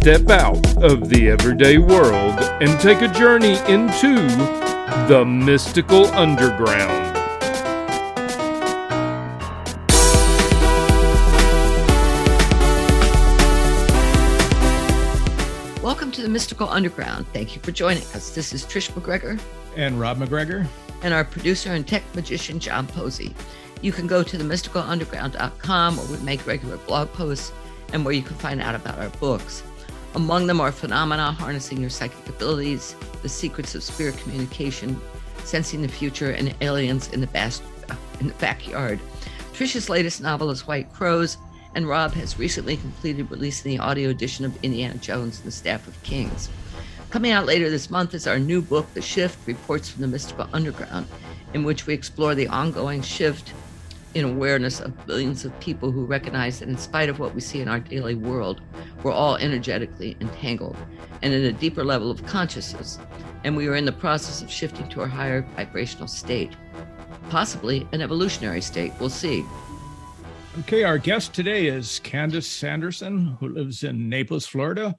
Step out of the everyday world and take a journey into the mystical underground. Welcome to the Mystical Underground. Thank you for joining us. This is Trish MacGregor and Rob MacGregor and our producer and tech magician John Posey. You can go to themysticalunderground.com where we make regular blog posts and where you can find out about our books. Among them are phenomena harnessing your psychic abilities, the secrets of spirit communication, sensing the future, and aliens in the, bas- in the backyard. Trisha's latest novel is White Crows, and Rob has recently completed releasing the audio edition of Indiana Jones and the Staff of Kings. Coming out later this month is our new book, The Shift Reports from the Mystical Underground, in which we explore the ongoing shift in awareness of billions of people who recognize that in spite of what we see in our daily world, we're all energetically entangled and in a deeper level of consciousness, and we are in the process of shifting to a higher vibrational state, possibly an evolutionary state. We'll see. Okay, our guest today is Candace Sanderson, who lives in Naples, Florida.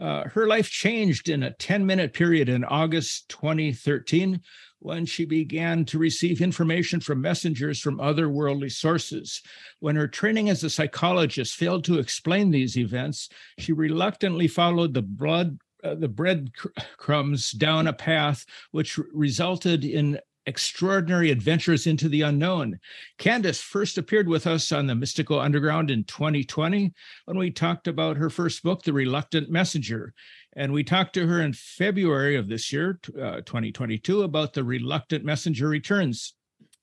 Uh, her life changed in a 10 minute period in August 2013 when she began to receive information from messengers from otherworldly sources. When her training as a psychologist failed to explain these events, she reluctantly followed the blood uh, the breadcrumbs down a path which resulted in extraordinary adventures into the unknown. Candace first appeared with us on the Mystical Underground in 2020 when we talked about her first book, The Reluctant Messenger. And we talked to her in February of this year, uh, 2022, about The Reluctant Messenger Returns,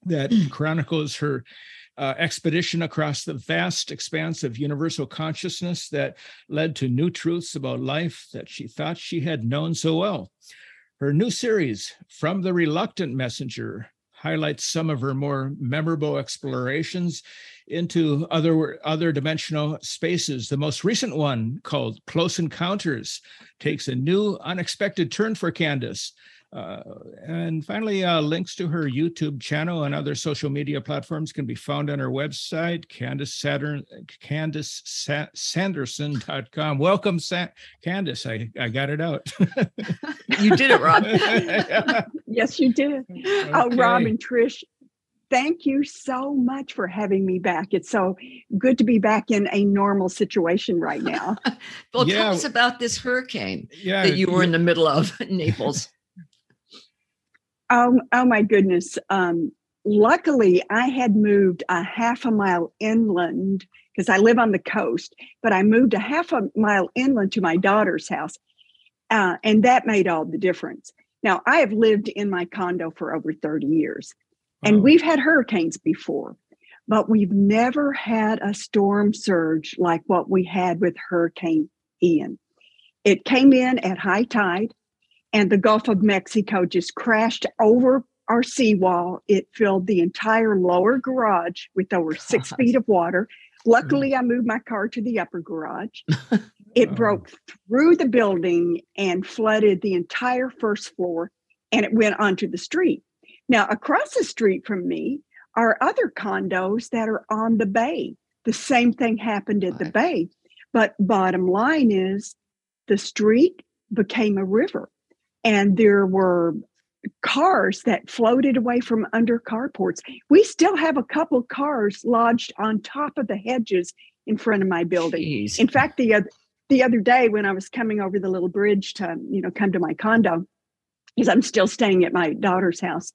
that chronicles her uh, expedition across the vast expanse of universal consciousness that led to new truths about life that she thought she had known so well. Her new series, From the Reluctant Messenger, highlights some of her more memorable explorations into other other dimensional spaces. The most recent one, called Close Encounters, takes a new, unexpected turn for Candace uh, and finally, uh, links to her YouTube channel and other social media platforms can be found on her website, Candace Saturn, Candace Sa- Sanderson.com. Welcome, Sa- Candace. I, I got it out. you did it, Rob. yes, you did. Okay. Oh, Rob and Trish, thank you so much for having me back. It's so good to be back in a normal situation right now. well, yeah. tell us about this hurricane yeah, that you were yeah. in the middle of in Naples. Oh, oh my goodness. Um, luckily, I had moved a half a mile inland because I live on the coast, but I moved a half a mile inland to my daughter's house. Uh, and that made all the difference. Now, I have lived in my condo for over 30 years, and we've had hurricanes before, but we've never had a storm surge like what we had with Hurricane Ian. It came in at high tide and the Gulf of Mexico just crashed over our seawall. It filled the entire lower garage with over God. six feet of water. Luckily, mm. I moved my car to the upper garage. It oh. broke through the building and flooded the entire first floor, and it went onto the street. Now, across the street from me are other condos that are on the bay. The same thing happened at the bay. But bottom line is the street became a river and there were cars that floated away from under carports. We still have a couple cars lodged on top of the hedges in front of my building. Jeez. In fact, the other the other day when I was coming over the little bridge to you know come to my condo, because I'm still staying at my daughter's house,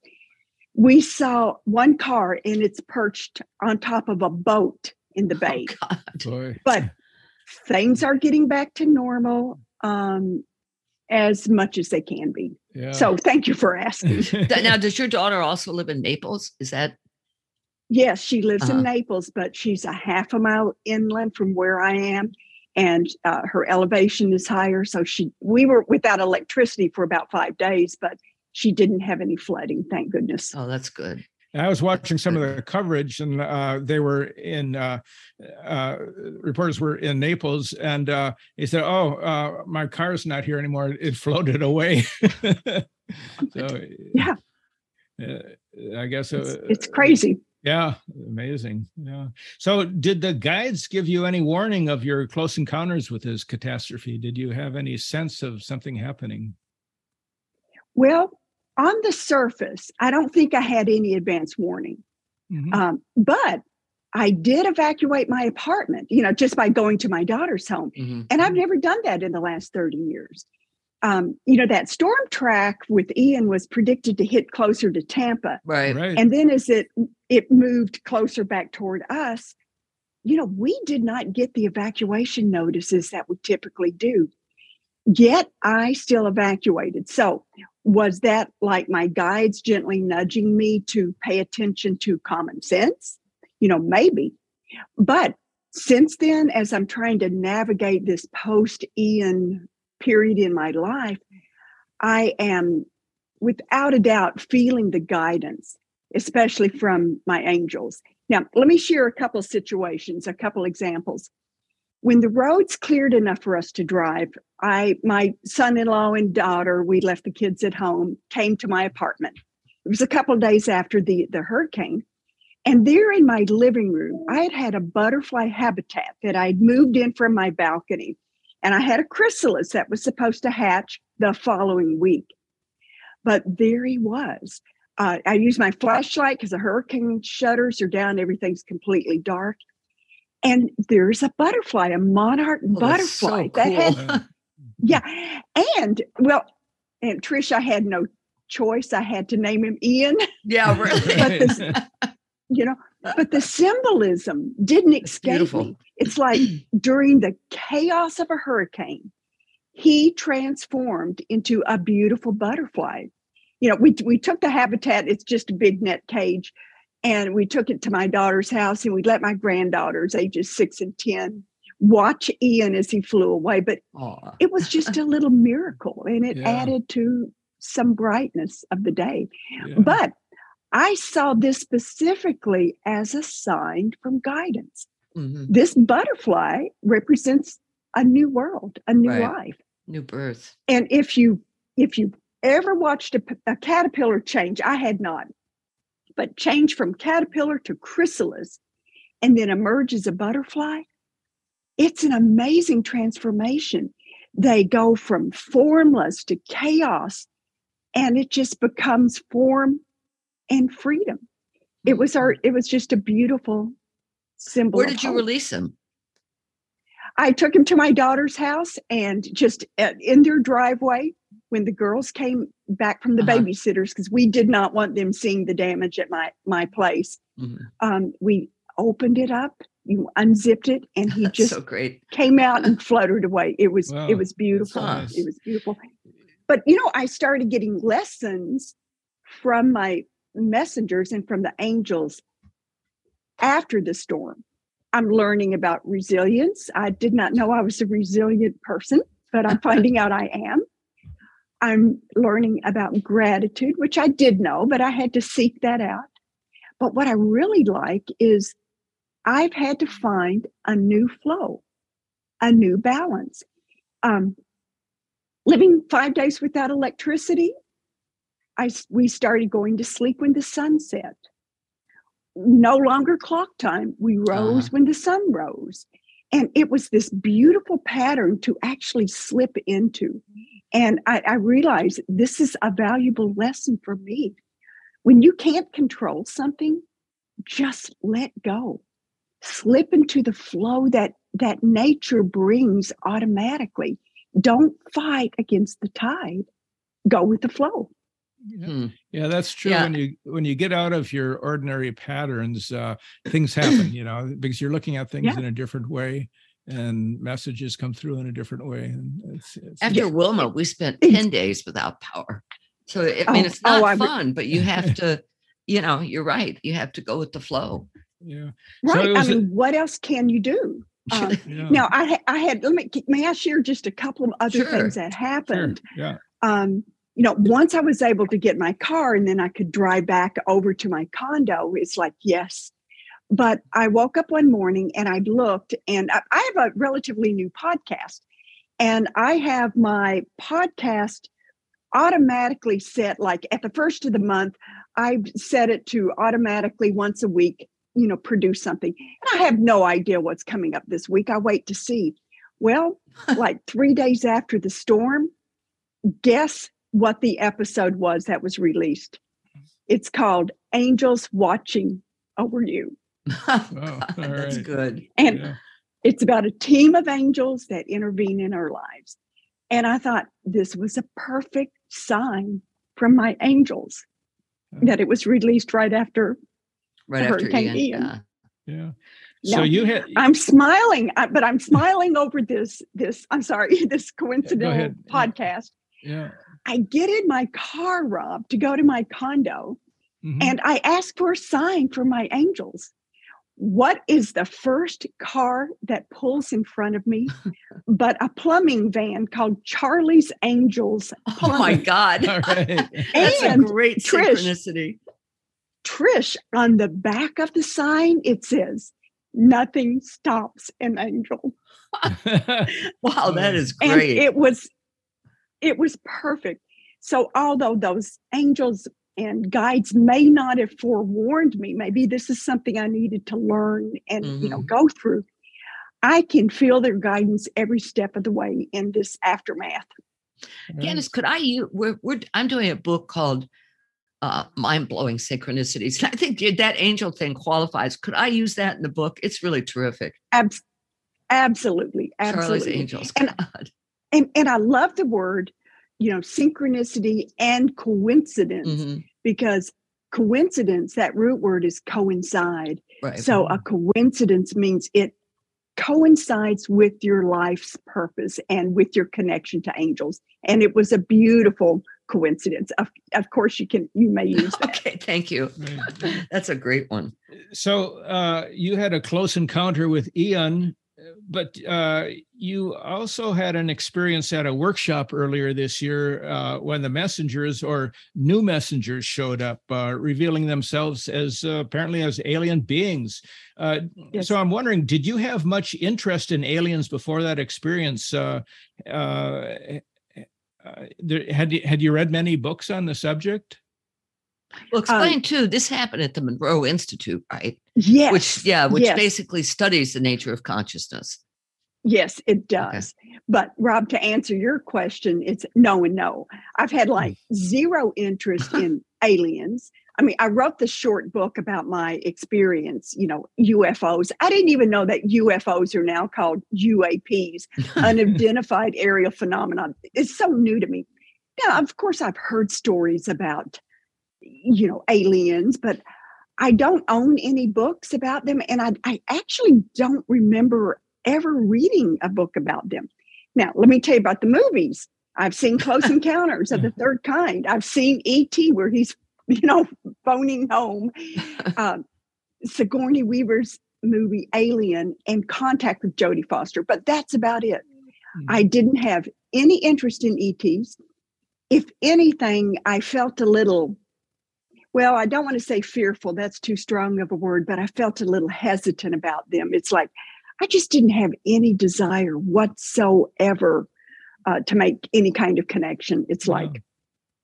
we saw one car and it's perched on top of a boat in the bay. Oh, but things are getting back to normal. Um, as much as they can be. Yeah. So thank you for asking. now, does your daughter also live in Naples? Is that? Yes, she lives uh-huh. in Naples, but she's a half a mile inland from where I am. and uh, her elevation is higher. So she, we were without electricity for about five days, but she didn't have any flooding, thank goodness. Oh, that's good. I was watching some of the coverage, and uh, they were in. Uh, uh, reporters were in Naples, and uh, he said, "Oh, uh, my car's not here anymore. It floated away." so, yeah, uh, I guess it's, it's crazy. Yeah, amazing. Yeah. So, did the guides give you any warning of your close encounters with this catastrophe? Did you have any sense of something happening? Well, on the surface, I don't think I had any advance warning. Mm-hmm. Um, but I did evacuate my apartment, you know, just by going to my daughter's home. Mm-hmm. And I've mm-hmm. never done that in the last 30 years. Um, you know, that storm track with Ian was predicted to hit closer to Tampa. Right. right. And then as it it moved closer back toward us, you know, we did not get the evacuation notices that we typically do. Yet I still evacuated. So was that like my guides gently nudging me to pay attention to common sense? You know, maybe. But since then, as I'm trying to navigate this post Ian period in my life, I am without a doubt feeling the guidance, especially from my angels. Now, let me share a couple situations, a couple examples when the roads cleared enough for us to drive, I my son-in-law and daughter, we left the kids at home, came to my apartment. It was a couple days after the, the hurricane. And there in my living room, I had had a butterfly habitat that I'd moved in from my balcony. And I had a chrysalis that was supposed to hatch the following week. But there he was. Uh, I used my flashlight because the hurricane shutters are down, everything's completely dark and there's a butterfly, a monarch oh, butterfly so cool. that had, yeah, and well, and Trish, I had no choice. I had to name him Ian. Yeah, really. the, you know, but the symbolism didn't escape me. It's like during the chaos of a hurricane, he transformed into a beautiful butterfly. You know, we we took the habitat. It's just a big net cage and we took it to my daughter's house and we let my granddaughters, ages six and 10, watch Ian as he flew away. But Aww. it was just a little miracle and it yeah. added to some brightness of the day. Yeah. But I saw this specifically as a sign from guidance. Mm-hmm. This butterfly represents a new world, a new right. life, new birth. And if you if you ever watched a, a caterpillar change, I had not but change from caterpillar to chrysalis and then emerge as a butterfly, it's an amazing transformation. They go from formless to chaos, and it just becomes form and freedom. It was our, it was just a beautiful symbol. Where did you release them? I took him to my daughter's house and just uh, in their driveway, when the girls came back from the uh-huh. babysitters because we did not want them seeing the damage at my my place mm-hmm. um, we opened it up you unzipped it and he just so great came out and fluttered away it was wow. it was beautiful nice. it was beautiful but you know i started getting lessons from my messengers and from the angels after the storm i'm learning about resilience i did not know i was a resilient person but i'm finding out i am I'm learning about gratitude, which I did know, but I had to seek that out. But what I really like is I've had to find a new flow, a new balance. Um, living five days without electricity, I, we started going to sleep when the sun set. No longer clock time. We rose uh-huh. when the sun rose. And it was this beautiful pattern to actually slip into. And I, I realized this is a valuable lesson for me. When you can't control something, just let go. Slip into the flow that that nature brings automatically. Don't fight against the tide. Go with the flow. Yeah, hmm. yeah that's true. Yeah. When you when you get out of your ordinary patterns, uh, things happen. You know, because you're looking at things yeah. in a different way and messages come through in a different way. And it's, it's after Wilma, we spent 10 days without power. So I mean, oh, it's not oh, fun, but you have to, you know, you're right. You have to go with the flow. Yeah. Right. So I mean, what else can you do? Um, Yeah. Now, I I had let me may I share just a couple of other Sure. things that Sure. happened. Yeah. Um, you know, once I was able to get my car and then I could drive back over to my condo, it's like yes. But I woke up one morning and I looked, and I, I have a relatively new podcast, and I have my podcast automatically set like at the first of the month. I've set it to automatically once a week, you know, produce something. And I have no idea what's coming up this week. I wait to see. Well, like three days after the storm, guess what the episode was that was released? It's called Angels Watching Over You. Oh, God, that's right. good. And Yeah. it's about a team of angels that intervene in our lives. And I thought this was a perfect sign from my angels that it was released right after. Right after Hurricane Ian. Ian. Yeah. Yeah. No, So you had I'm smiling, but I'm smiling over this. This I'm sorry, this coincidental. Yeah. podcast. yeah. I get in my car, Rob, to go to my condo, Mhm. and I ask for a sign from my angels. What is the first car that pulls in front of me but a plumbing van called Charlie's Angels? Oh my God. All right. That's a great Trish. synchronicity. Trish, on the back of the sign, it says, Nothing stops an angel. Wow, that mm. is great. and great. it was it was perfect so although those angels and guides may not have forewarned me maybe this is something i needed to learn and you know Mhm. go through i can feel their guidance every step of the way in this aftermath Candace, could I use? We're, we're I'm doing a book called uh, "Mind Blowing Synchronicities." I think that angel thing qualifies. Could I use that in the book? It's really terrific. Abs- absolutely Charlie's absolutely Angels. And- and and i love the word you know synchronicity and coincidence Mhm. because coincidence that root word is coincide Right. So a coincidence means it coincides with your life's purpose and with your connection to angels. And it was a beautiful coincidence. Of, of course, you can you may use that. okay, thank you. That's a great one. So uh, you had a close encounter with Ian, but uh, you also had an experience at a workshop earlier this year uh, when the messengers or new messengers showed up, uh, revealing themselves as uh, apparently as alien beings. Uh, Yes. So I'm wondering, did you have much interest in aliens before that experience? Uh, uh, uh, had you had you read many books on the subject? Well, Um, explain too. This happened at the Monroe Institute, right? Yes. Which, yeah, which yes, basically studies the nature of consciousness. Yes, it does. But Rob, to answer your question, it's no and no. I've had like zero interest in aliens. I mean, I wrote the short book about my experience, you know, UFOs. I didn't even know that UFOs are now called UAPs, unidentified aerial phenomenon. It's so new to me. Now, of course, I've heard stories about, you know, aliens, but I don't own any books about them. And I, I actually don't remember ever reading a book about them. Now, let me tell you about the movies. I've seen Close Encounters of the Third Kind. I've seen E.T., where he's, you know, phoning home. Um, Sigourney Weaver's movie Alien and Contact with Jodie Foster, but that's about it. I didn't have any interest in ETs. If anything, I felt a little, well, I don't want to say fearful, that's too strong of a word, but I felt a little hesitant about them. It's like I just didn't have any desire whatsoever uh, to make any kind of connection. It's Yeah. like,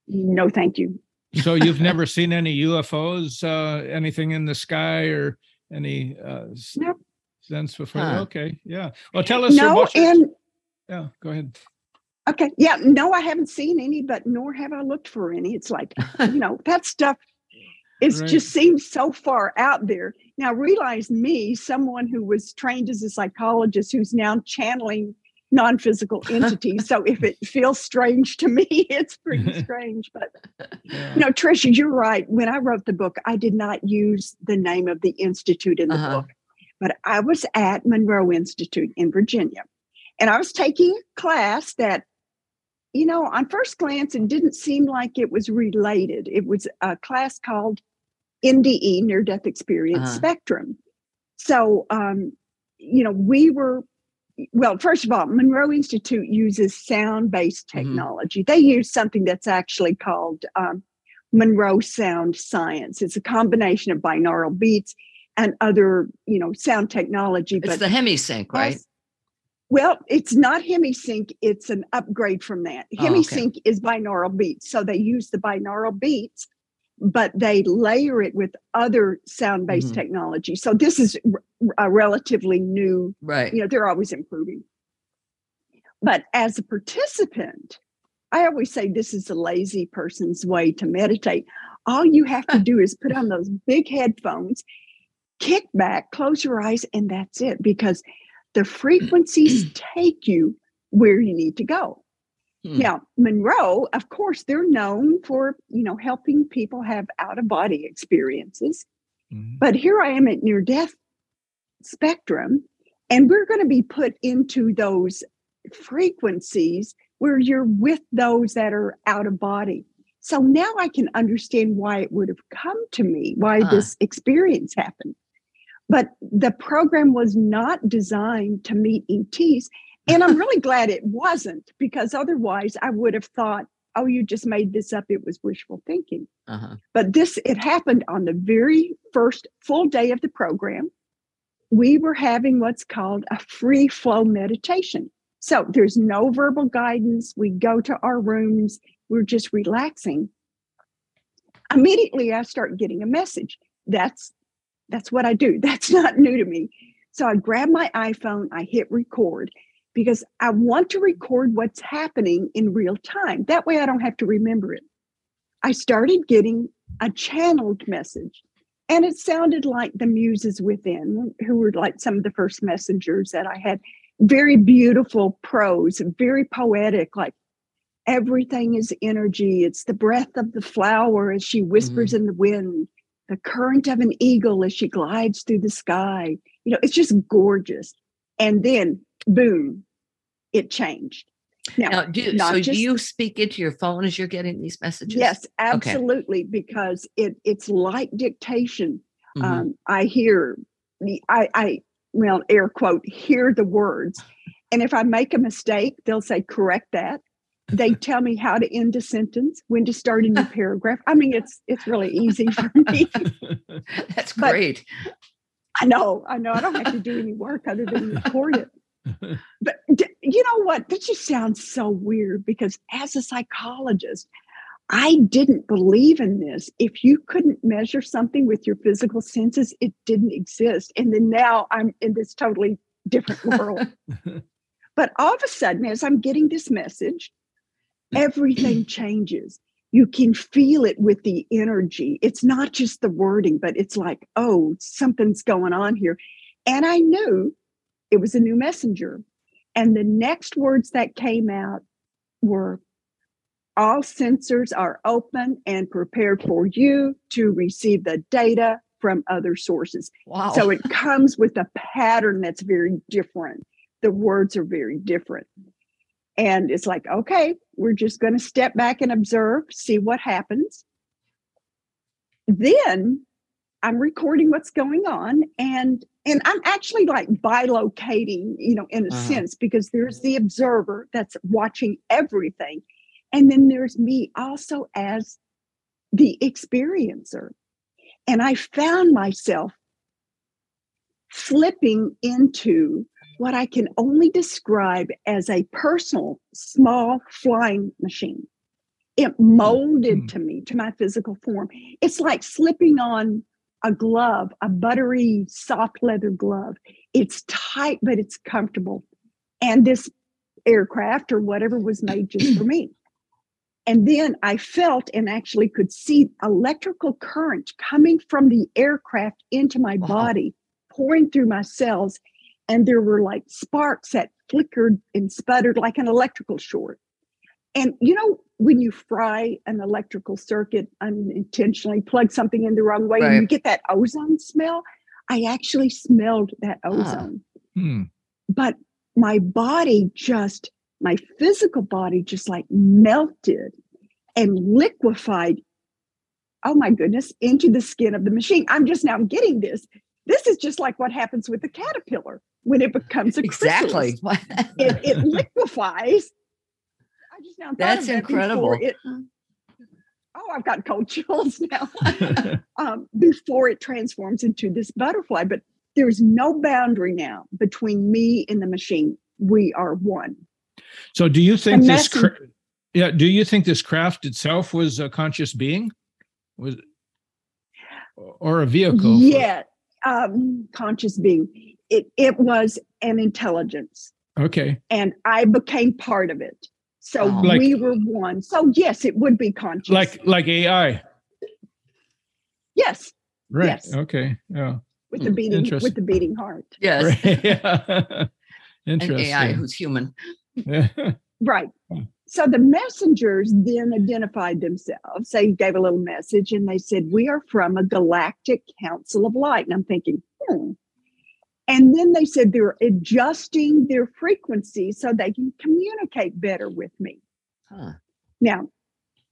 no, thank you. so you've never seen any UFOs, uh, anything in the sky, or any uh, Nope. sense before? Huh. Okay, yeah. Well, tell us. No, and yeah, go ahead. okay, yeah, no, I haven't seen any, but nor have I looked for any. It's like, you know, that stuff is Right. just seems so far out there. Now, realize me, someone who was trained as a psychologist who's now channeling non-physical entities. so if it feels strange to me, it's pretty strange. But Yeah. no, Tricia, you're right. When I wrote the book, I did not use the name of the institute in the Uh-huh. book, but I was at Monroe Institute in Virginia, and I was taking a class that, you know, on first glance, it didn't seem like it was related. It was a class called NDE, Near Death Experience Uh-huh. Spectrum. So um, you know, we were well, first of all, Monroe Institute uses sound based Mhm. technology. They use something that's actually called um, Monroe Sound Science. It's a combination of binaural beats and other, you know, sound technology. It's the hemisync, right? Well, it's not HemiSync. It's an upgrade from that. Oh, okay. HemiSync is binaural beats. So they use the binaural beats, but they layer it with other sound based Mhm. technology. So this is a relatively new Right. you know they're always improving but as a participant i always say this is a lazy person's way to meditate all you have to do is put on those big headphones kick back close your eyes and that's it because the frequencies take you where you need to go Hmm. now monroe of course they're known for you know helping people have out of body experiences Mhm. but here I am at near death spectrum, and we're going to be put into those frequencies where you're with those that are out of body. So now I can understand why it would have come to me, why this experience happened. But the program was not designed to meet ETs. And I'm really glad it wasn't because otherwise I would have thought, oh, you just made this up. It was wishful thinking. Uh-huh. but this it happened on the very first full day of the program. We were having what's called a free flow meditation. So there's no verbal guidance. We go to our rooms. We're just relaxing. Immediately i start getting a message. That's that's what i do that's not new to me so i grab my iphone i hit record because i want to record what's happening in real time that way i don't have to remember it I started getting a channeled message. And it sounded like the muses within, who were like some of the first messengers that I had. Very beautiful prose, very poetic, like everything is energy. It's the breath of the flower as she whispers mm-hmm. in the wind, the current of an eagle as she glides through the sky. You know, it's just gorgeous. And then, boom, it changed. Now, Now, do, so just- do you speak into your phone as you're getting these messages? Yes, absolutely, because it it's like dictation. Mhm. Um, I hear the I I well air quote hear the words, and if I make a mistake, they'll say correct that. They tell me how to end a sentence, when to start a new paragraph. I mean, it's it's really easy for me. That's but- great. I know, I know. I don't have to do any work other than record it. But you know what? That just sounds so weird because as a psychologist, I didn't believe in this. If you couldn't measure something with your physical senses, it didn't exist. And then now I'm in this totally different world. but all of a sudden, as I'm getting this message, Mm. everything changes. You can feel it with the energy. It's not just the wording, but it's like, oh, something's going on here. And I knew it was a new messenger. And the next words that came out were all sensors are open and prepared for you to receive the data from other sources. Wow. So it comes with a pattern that's very different. The words are very different. And it's like, okay, we're just going to step back and observe, see what happens. Then I'm recording what's going on and and I'm actually like bilocating, you know, in a Uh-huh. sense because there's the observer that's watching everything and then there's me also as the experiencer. And I found myself slipping into what I can only describe as a personal small flying machine. It molded Mm. to me, to my physical form. It's like slipping on a glove, a buttery, soft leather glove. It's tight, but it's comfortable. And this aircraft or whatever was made just for me. And then I felt and actually could see electrical current coming from the aircraft into my Wow. body, pouring through my cells. And there were like sparks that flickered and sputtered like an electrical short. And you know, when you fry an electrical circuit unintentionally, plug something in the wrong way, and you get that ozone smell, I actually smelled that Ah. ozone Hmm. but my body just my physical body just like melted and liquefied oh my goodness into the skin of the machine i'm just now getting this this is just like what happens with the caterpillar when it becomes a exactly. it, it liquefies. I just now That's that incredible. It, oh, I've got cold chills now. um, before it transforms into this butterfly, but there's no boundary now between me and the machine. We are one. So, do you think this? Cra- yeah. Do you think this craft itself was a conscious being? Was or a vehicle? Yeah, um, conscious being. It it was an intelligence. Okay. And I became part of it. So like, we were one. So yes, it would be conscious. Like like AI. Yes. Right. Yes. Okay. Yeah. With the beating with the beating heart. Yes. Right. yeah. Interesting. An AI who's human. right. So the messengers then identified themselves. They gave a little message and they said, We are from a galactic council of light. And I'm thinking, hmm. And then they said they're adjusting their frequency so they can communicate better with me. Huh. Now,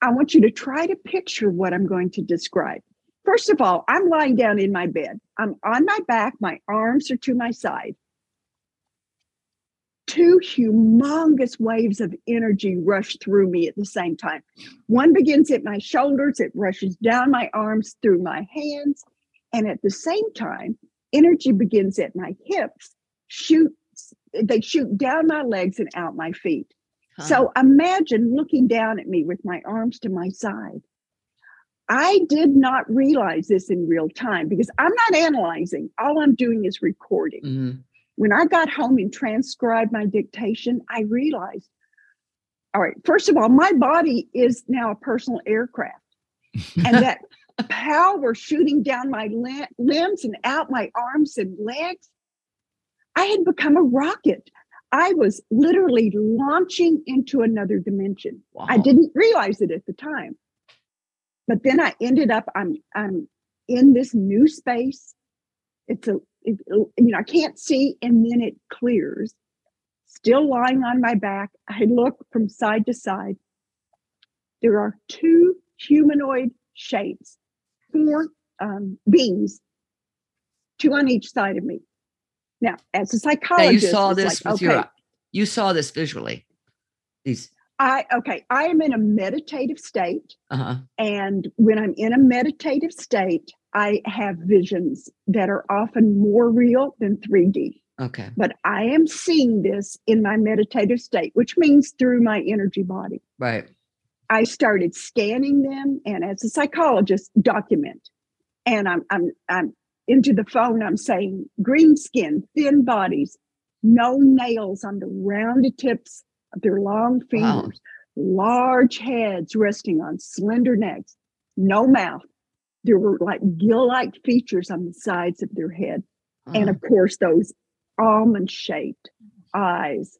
I want you to try to picture what I'm going to describe. First of all, I'm lying down in my bed. I'm on my back, my arms are to my side two humongous waves of energy rush through me at the same time. One begins at my shoulders, it rushes down my arms through my hands, and at the same time, energy begins at my hips, shoots they shoot down my legs and out my feet. Huh. So imagine looking down at me with my arms to my side. I did not realize this in real time because I'm not analyzing. All I'm doing is recording. Mm-hmm. When I got home and transcribed my dictation, I realized all right, first of all, my body is now a personal aircraft. and that power shooting down my limbs and out my arms and legs, I had become a rocket. I was literally launching into another dimension. Wow. I didn't realize it at the time. But then I ended up, I'm I'm in this new space. It's a it, you know, I can't see, and then it clears. Still lying on my back, I look from side to side. There are two humanoid shapes, four um, beings, two on each side of me. Now, as a psychologist, now you saw this like, with okay, your, you saw this visually. These I okay, I am in a meditative state. Uh-huh. And when I'm in a meditative state, I have visions that are often more real than 3D. Okay. But I am seeing this in my meditative state, which means through my energy body. Right. I started scanning them and as a psychologist, document. And I'm I'm I'm into the phone, I'm saying green skin, thin bodies, no nails on the rounded tips of their long fingers, wow. large heads resting on slender necks, no mouth, there were like gill-like features on the sides of their head, uh-huh. and of course those almond-shaped eyes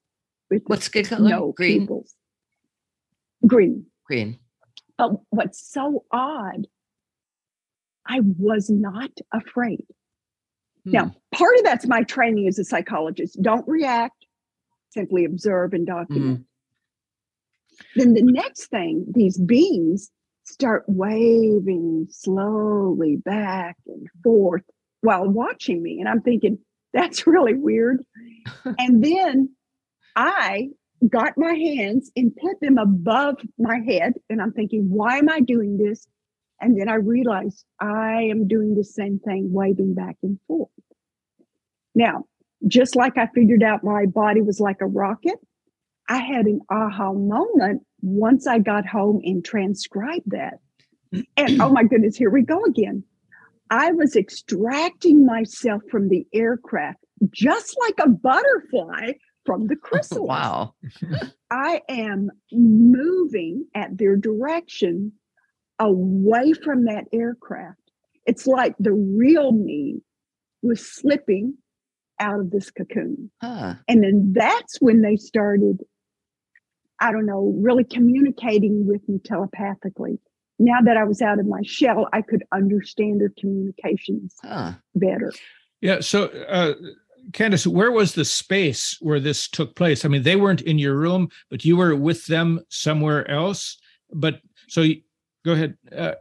with what skin color? No green. Pupils. Green. Green. But what's so odd, I was not afraid. Hmm. Now, part of that's my training as a psychologist. Don't react, simply observe and document. Mm-hmm. Then the next thing, these beings start waving slowly back and forth while watching me. And I'm thinking, that's really weird. and then I got my hands and put them above my head. And I'm thinking, why am I doing this? And then I realized I am doing the same thing, waving back and forth. Now, just like I figured out my body was like a rocket, I had an aha moment once I got home and transcribed that, and oh my goodness, here we go again. I was extracting myself from the aircraft just like a butterfly from the chrysalis. wow. I am moving at their direction away from that aircraft. It's like the real me was slipping out of this cocoon. Huh. And then that's when they started I don't know, really communicating with me telepathically. Now that I was out of my shell, I could understand their communications huh. better. Yeah. So, uh, Candace, where was the space where this took place? I mean, they weren't in your room, but you were with them somewhere else. But so, go ahead. Uh,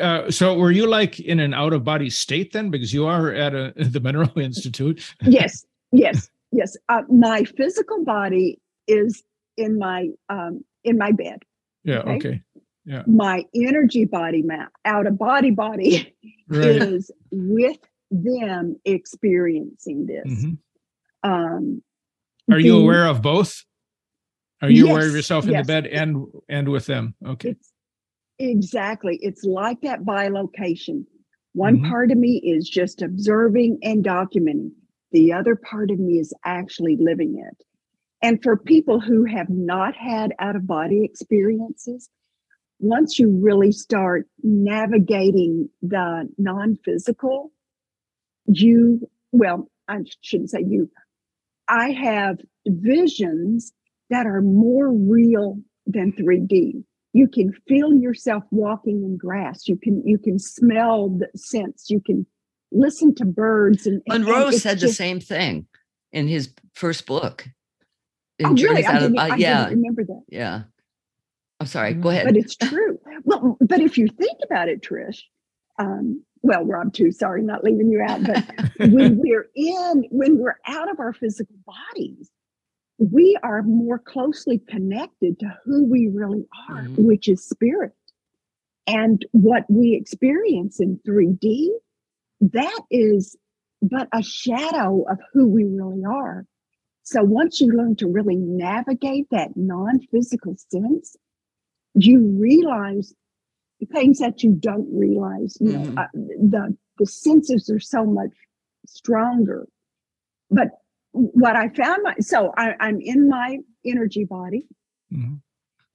Uh, so were you like in an out of body state then because you are at a, the Monroe Institute? yes, yes, yes. Uh, my physical body is in my um, in my bed. Yeah. Okay. okay. Yeah. My energy body, my out of body body, right. is with them experiencing this. Mm-hmm. Um, Are the, you aware of both? Are you yes, aware of yourself in yes. the bed and and with them? Okay. It's, exactly. It's like that bilocation. One mm-hmm. part of me is just observing and documenting. The other part of me is actually living it. And for people who have not had out of body experiences, once you really start navigating the non physical, you, well, I shouldn't say you, I have visions that are more real than 3D. You can feel yourself walking in grass. You can you can smell the scents. You can listen to birds. And Monroe and said just, the same thing in his first book. In oh, really? I, didn't, of, uh, I yeah. didn't remember that. Yeah. I'm sorry. Go ahead. But it's true. well, but if you think about it, Trish, um, well, Rob too. Sorry, not leaving you out. But when we're in, when we're out of our physical bodies, we are more closely connected to who we really are, mm-hmm. which is spirit. And what we experience in 3D, that is but a shadow of who we really are. So once you learn to really navigate that non physical sense, you realize things that you don't realize. You mm-hmm. know, uh, the the senses are so much stronger. But what I found, my, so I, am in my energy body. Mm-hmm.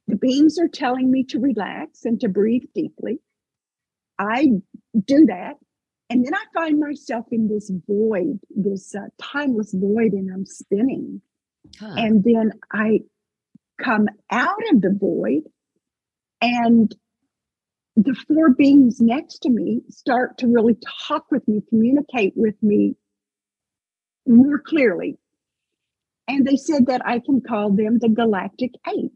The beings are telling me to relax and to breathe deeply. I do that. And then I find myself in this void, this uh, timeless void, and I'm spinning. Huh. And then I come out of the void and the four beings next to me start to really talk with me, communicate with me more clearly. And they said that I can call them the Galactic Eight.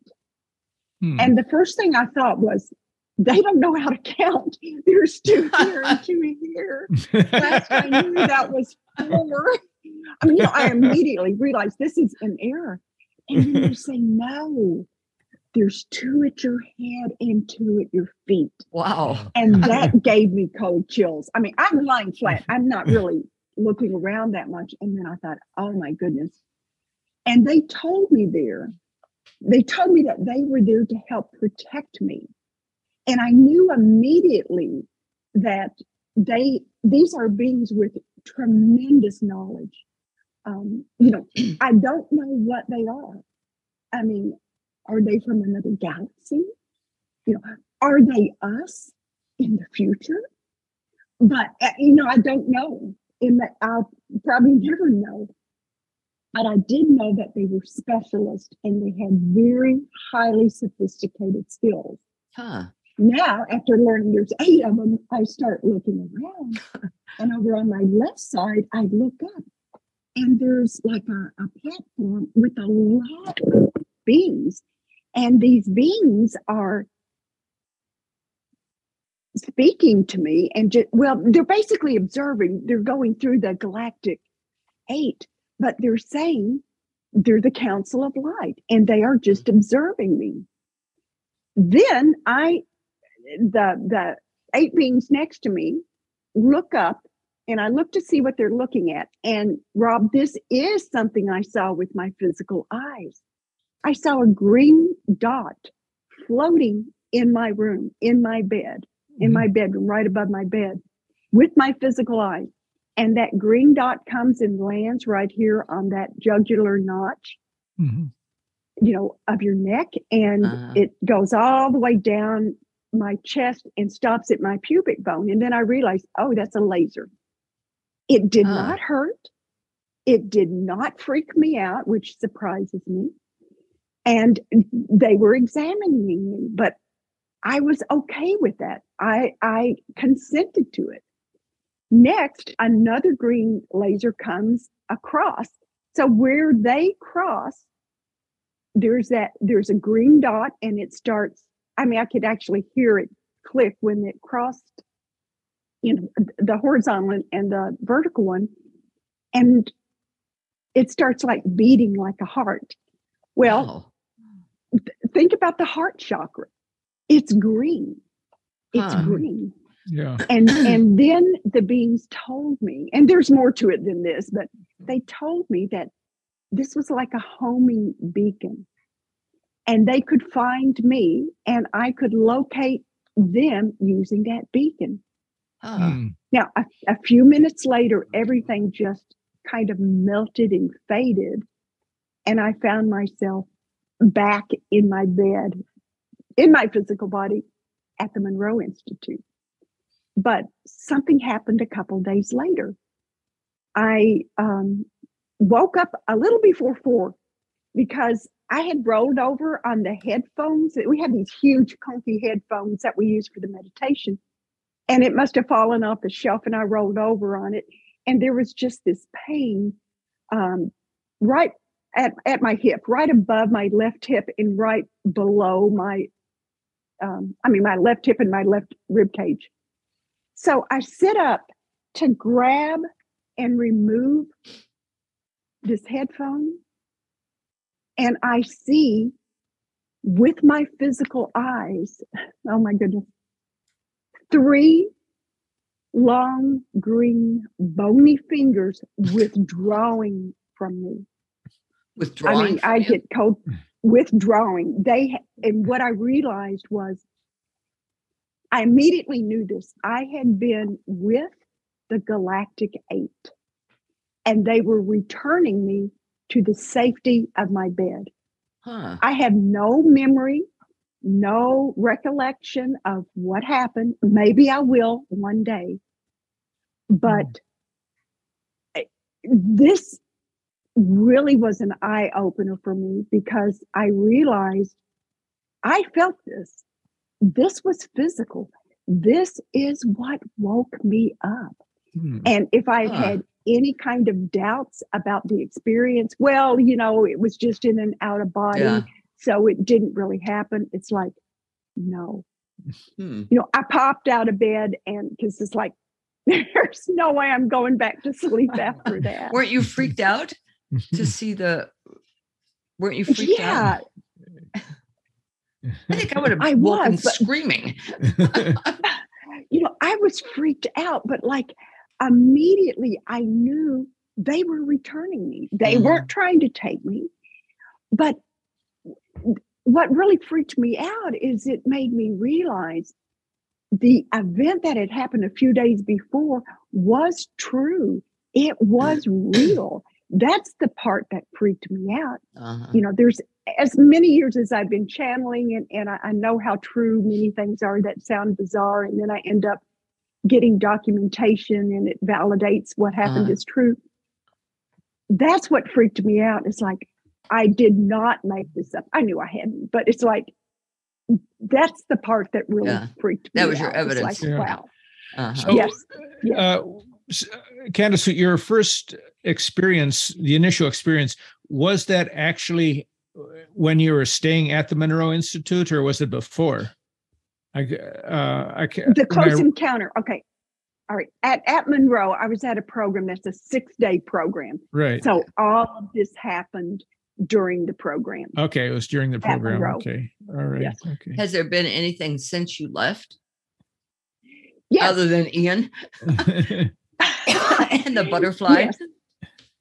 Hmm. And the first thing I thought was, they don't know how to count. There's two here and two here. Last I knew that was four. I mean, you know, I immediately realized this is an error. And then you say, no, there's two at your head and two at your feet. Wow. And that gave me cold chills. I mean, I'm lying flat. I'm not really looking around that much. And then I thought, oh my goodness. And they told me there, they told me that they were there to help protect me. And I knew immediately that they, these are beings with tremendous knowledge. Um, you know, I don't know what they are. I mean, are they from another galaxy? You know, are they us in the future? But uh, you know, I don't know. In that, I'll probably never know. But I did know that they were specialists and they had very highly sophisticated skills. Huh. Now, after learning there's eight of them, I start looking around. and over on my left side, I look up and there's like a, a platform with a lot of beings and these beings are speaking to me and just, well, they're basically observing, they're going through the galactic eight, but they're saying they're the council of light and they are just observing me. Then I, the, the eight beings next to me look up and I look to see what they're looking at. And Rob, this is something I saw with my physical eyes. I saw a green dot floating in my room, in my bed, in mm-hmm. my bedroom, right above my bed, with my physical eye. And that green dot comes and lands right here on that jugular notch, mm-hmm. you know, of your neck. And uh-huh. it goes all the way down my chest and stops at my pubic bone. And then I realized, oh, that's a laser. It did uh. not hurt. It did not freak me out, which surprises me and they were examining me but i was okay with that i i consented to it next another green laser comes across so where they cross there's that there's a green dot and it starts i mean i could actually hear it click when it crossed, you know, the horizontal and the vertical one, and it starts like beating like a heart. Well, Wow. Think about the heart chakra. It's green. It's Huh. green. Yeah. And and then the beings told me, and there's more to it than this, but they told me that this was like a homing beacon. And they could find me and I could locate them using that beacon. Huh. Hmm. Now, a, a few minutes later, everything just kind of melted and faded. And I found myself back in my bed, in my physical body at the Monroe Institute. But something happened a couple days later. I um, woke up a little before four because I had rolled over on the headphones. We had these huge, comfy headphones that we use for the meditation and it must have fallen off the shelf and i rolled over on it and there was just this pain um, right at, at my hip right above my left hip and right below my um, i mean my left hip and my left rib cage so i sit up to grab and remove this headphone and i see with my physical eyes oh my goodness three long green bony fingers withdrawing from me. Withdrawing. I mean, I get cold withdrawing. They and what I realized was I immediately knew this. I had been with the Galactic Eight, and they were returning me to the safety of my bed. Huh. I have no memory, no recollection of what happened. Maybe I will one day. But hmm. I- this really was an eye opener for me because I realized I felt this. This was physical. This is what woke me up. Hmm. And if I Huh. had any kind of doubts about the experience, well, you know, it was just in and out of body, Yeah. so it didn't really happen. It's like, no, Hmm. you know, I popped out of bed and because it's like, there's no way I'm going back to sleep after that. Weren't you freaked out to see the? Weren't you freaked yeah, out? I think I would have I was, but- screaming. you know, I was freaked out, but like immediately I knew they were returning me. They Mhm. weren't trying to take me. But what really freaked me out is it made me realize the event that had happened a few days before was true. It was real. That's the part that freaked me out. Uh-huh. You know, there's as many years as I've been channeling and, and I, I know how true many things are that sound bizarre. And then I end up getting documentation and it validates what happened Uh-huh. is true. That's what freaked me out. It's like, I did not make this up. I knew I hadn't, but it's like, that's the part that really Yeah. freaked me out. That was your out. It's evidence. Like, Yeah. wow. Uh-huh. So, Yes, yes. Uh, s- Candace, your first experience, the initial experience, was that actually uh, when you were staying at the Monroe Institute, or was it before? I, g- uh, I ca- the when I- close encounter. Okay. All right. At, at Monroe, I was at a program that's a six day program. right. So all of this happened during the program. Okay, it was during the program. Okay, all right. Yes. Okay. Has there been anything since you left Yes. other than Ian and the butterfly? Yes.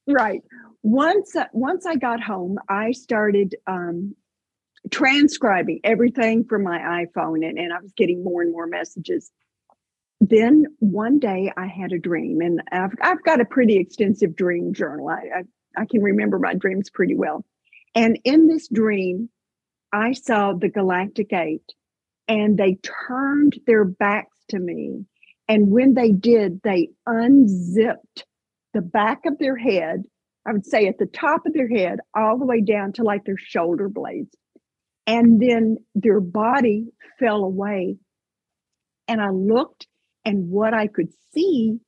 Right. Once uh, once I got home, I started um, transcribing everything from my iPhone, and, and I was getting more and more messages. Then one day I had a dream, and I've I've got a pretty extensive dream journal. I I, I can remember my dreams pretty well. And in this dream, I saw the Galactic Eight, and they turned their backs to me. And when they did, they unzipped the back of their head, I would say at the top of their head, all the way down to like their shoulder blades. And then their body fell away. And I looked, and what I could see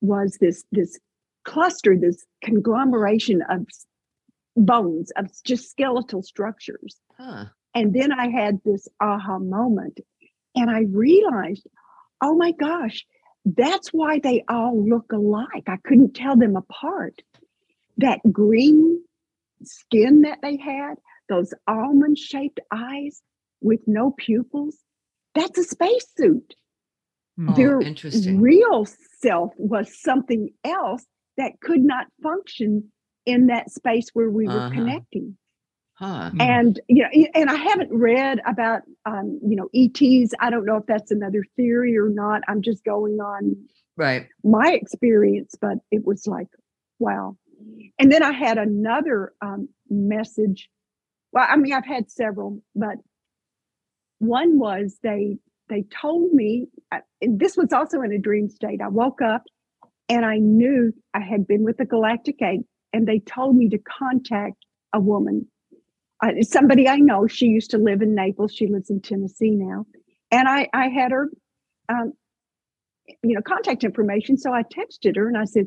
was this, this cluster, this conglomeration of bones, of just skeletal structures. Huh. And then I had this aha moment. And I realized, oh my gosh, that's why they all look alike. I couldn't tell them apart. That green skin that they had, those almond shaped eyes with no pupils, that's a spacesuit. Oh, Their real self was something else that could not function in that space where we were Uh-huh. connecting. Huh. And you know, and I haven't read about um, you know ETs. I don't know if that's another theory or not. I'm just going on Right. my experience, but it was like, wow. And then I had another um, message. Well, I mean, I've had several, but one was they they told me, uh, and this was also in a dream state. I woke up and I knew I had been with the Galactic Eight, and they told me to contact a woman, uh, somebody I know. She used to live in Naples. She lives in Tennessee now, and I I had her um, you know, contact information. So I texted her and I said,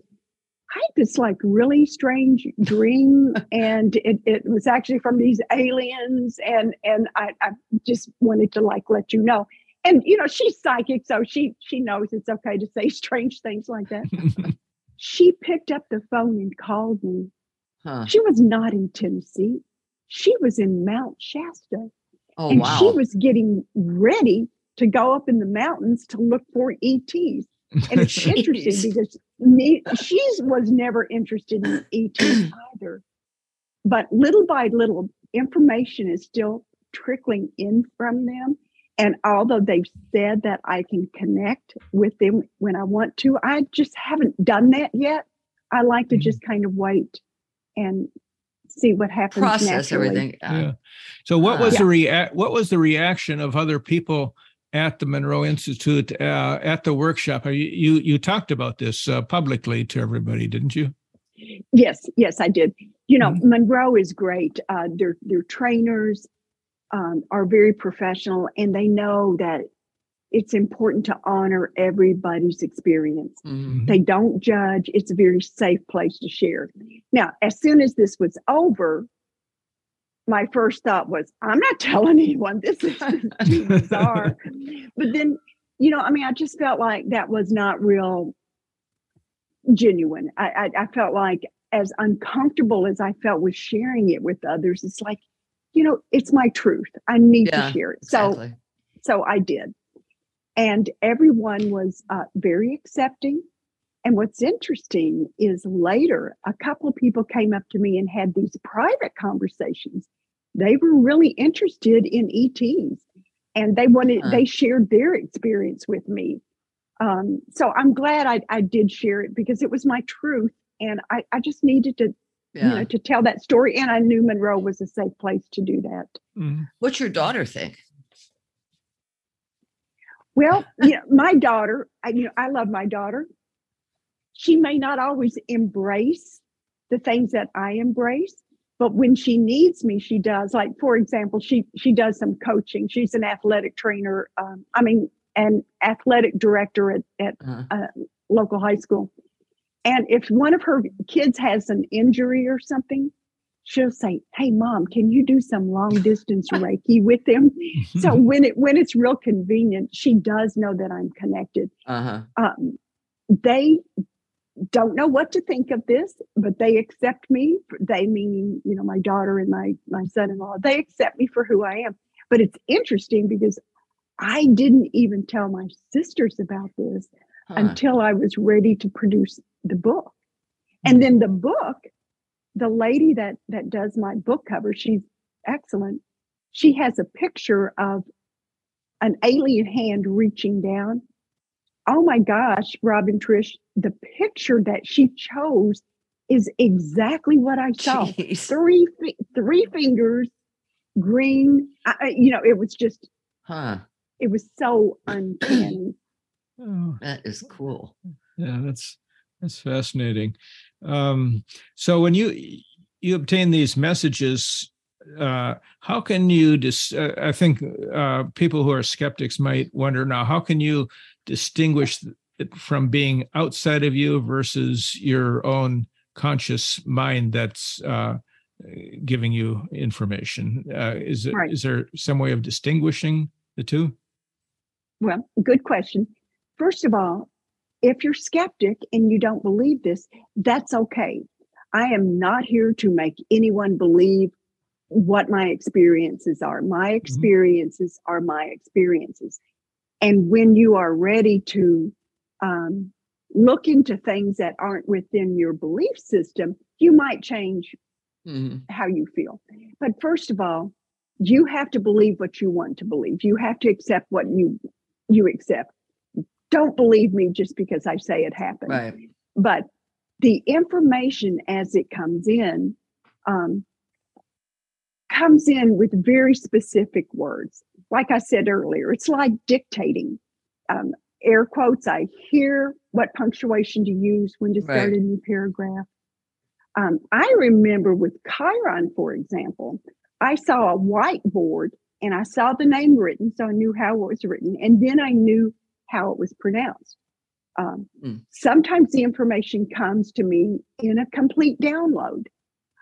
I had this like really strange dream, and it, it was actually from these aliens, and and I, I just wanted to like let you know. And you know, she's psychic, so she she knows it's okay to say strange things like that. she picked up the phone and called me. Huh. She was not in Tennessee. She was in Mount Shasta Oh and wow. she was getting ready to go up in the mountains to look for ETs. And it's interesting because me, she was never interested in ETs either. But little by little, information is still trickling in from them. And although they've said that I can connect with them when I want to, I just haven't done that yet. I like to Mhm. just kind of wait and see what happens. Process naturally. everything. Yeah. yeah. So what was Uh, the rea- what was the reaction of other people at the Monroe Institute uh, at the workshop? You you, you talked about this uh, publicly to everybody, didn't you? Yes, yes, I did. You know, Mhm. Monroe is great. Uh, their their trainers um, are very professional, and they know that it's important to honor everybody's experience. Mhm. They don't judge. It's a very safe place to share. Now, as soon as this was over, my first thought was, I'm not telling anyone. This is too bizarre. but then, you know, I mean, I just felt like that was not real genuine. I, I, I felt like as uncomfortable as I felt with sharing it with others, it's like, you know, it's my truth. I need Yeah, to share it. So Exactly. so I did. And everyone was uh, very accepting. And what's interesting is later, a couple of people came up to me and had these private conversations. They were really interested in ETs and they wanted, Huh. they shared their experience with me. Um, so I'm glad I, I did share it because it was my truth. And I, I just needed to, you know, to tell that story. And I knew Monroe was a safe place to do that. Mhm. What's your daughter think? Well, you know, my daughter, I, you know, I love my daughter. She may not always embrace the things that I embrace, but when she needs me, she does. Like, for example, she she does some coaching. She's an athletic trainer. Um, I mean, an athletic director at at Uh, a local high school. And if one of her kids has an injury or something, she'll say, "Hey, mom, can you do some long distance Reiki with them?" so when it when it's real convenient she does know that i'm connected uh-huh. um, they don't know what to think of this but they accept me they meaning you know my daughter and my my son-in-law they accept me for who i am but it's interesting because i didn't even tell my sisters about this Huh. until i was ready to produce the book and then the book the lady that that does my book cover she's excellent she has a picture of an alien hand reaching down oh my gosh robin trish the picture that she chose is exactly what i saw Jeez. three fi- three fingers green I, I- you know it was just Huh. it was so uncanny Oh. That is cool. Yeah, that's that's fascinating. Um, so when you you obtain these messages, uh, how can you dis- uh, I think uh, people who are skeptics might wonder now, how can you distinguish it from being outside of you versus your own conscious mind that's uh, giving you information? Uh, is it is Right. there some way of distinguishing the two? Well, good question. First of all, if you're skeptic and you don't believe this, that's okay. I am not here to make anyone believe what my experiences are. My mm-hmm. experiences mm-hmm. are my experiences. And when you are ready to um, look into things that aren't within your belief system, you might change mm-hmm. how you feel. But first of all, you have to believe what you want to believe. You have to accept what you you accept. Don't believe me just because I say it happened. Right. But the information as it comes in um, comes in with very specific words. Like I said earlier, it's like dictating. Um, air quotes, I hear what punctuation to use when to start right. a new paragraph. Um, I remember with Chiron, for example, I saw a whiteboard and I saw the name written, so I knew how it was written, and then I knew how it was pronounced. Um, mm. Sometimes the information comes to me in a complete download.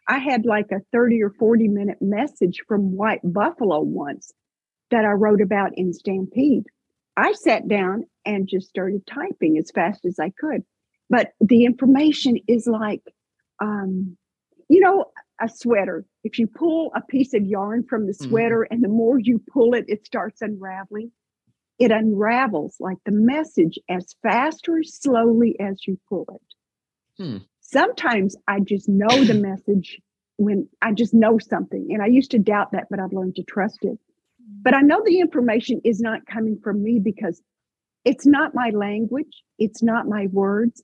I had like a 30 or 40 minute message from White Buffalo once that I wrote about in Stampede. I sat down and just started typing as fast as I could. But the information is like, um, you know, a sweater. If you pull a piece of yarn from the mm-hmm. sweater mm-hmm. and the more you pull it, it starts unraveling. It unravels like the message as fast or slowly as you pull it. Hmm. Sometimes I just know the message when I just know something. And I used to doubt that, but I've learned to trust it. But I know the information is not coming from me because it's not my language, it's not my words.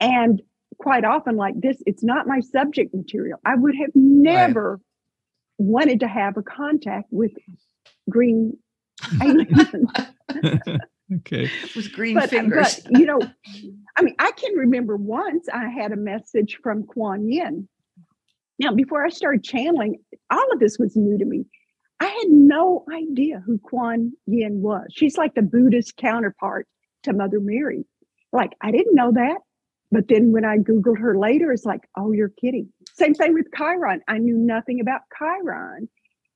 And quite often, like this, it's not my subject material. I would have never right. wanted to have a contact with green. okay. With green but, fingers. But, you know, I mean, I can remember once I had a message from Kuan Yin. Now, before I started channeling, all of this was new to me. I had no idea who Kuan Yin was. She's like the Buddhist counterpart to Mother Mary. Like, I didn't know that. But then when I Googled her later, it's like, oh, you're kidding. Same thing with Chiron. I knew nothing about Chiron.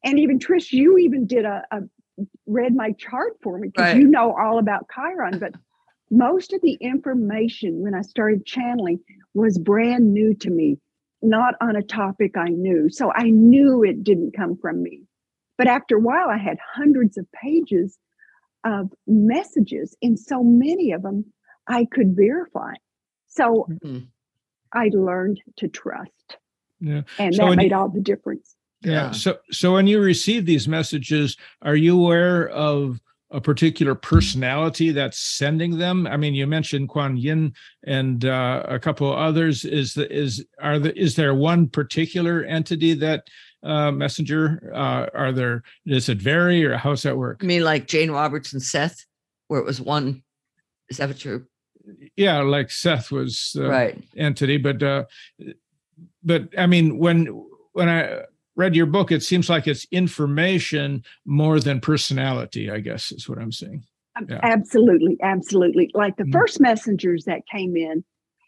And even Trish, you even did a, a read my chart for me because right. you know all about Chiron. But most of the information when I started channeling was brand new to me, not on a topic I knew. So I knew it didn't come from me. But after a while, I had hundreds of pages of messages, and so many of them I could verify. So mm-hmm. I learned to trust. Yeah. And so that made you, all the difference. Yeah. yeah. So so when you receive these messages, are you aware of a particular personality that's sending them? I mean, you mentioned Kuan Yin and uh, a couple of others. Is the is are the is there one particular entity that uh, messenger? Uh, are there does it vary or how's that work? I mean, like Jane Roberts and Seth, where it was one. Is that what you're? Yeah, like Seth was right entity, but uh, but I mean when when I read your book, it seems like it's information more than personality, I guess is what I'm saying. Um, yeah. Absolutely. Absolutely. Like the mm-hmm. first messengers that came in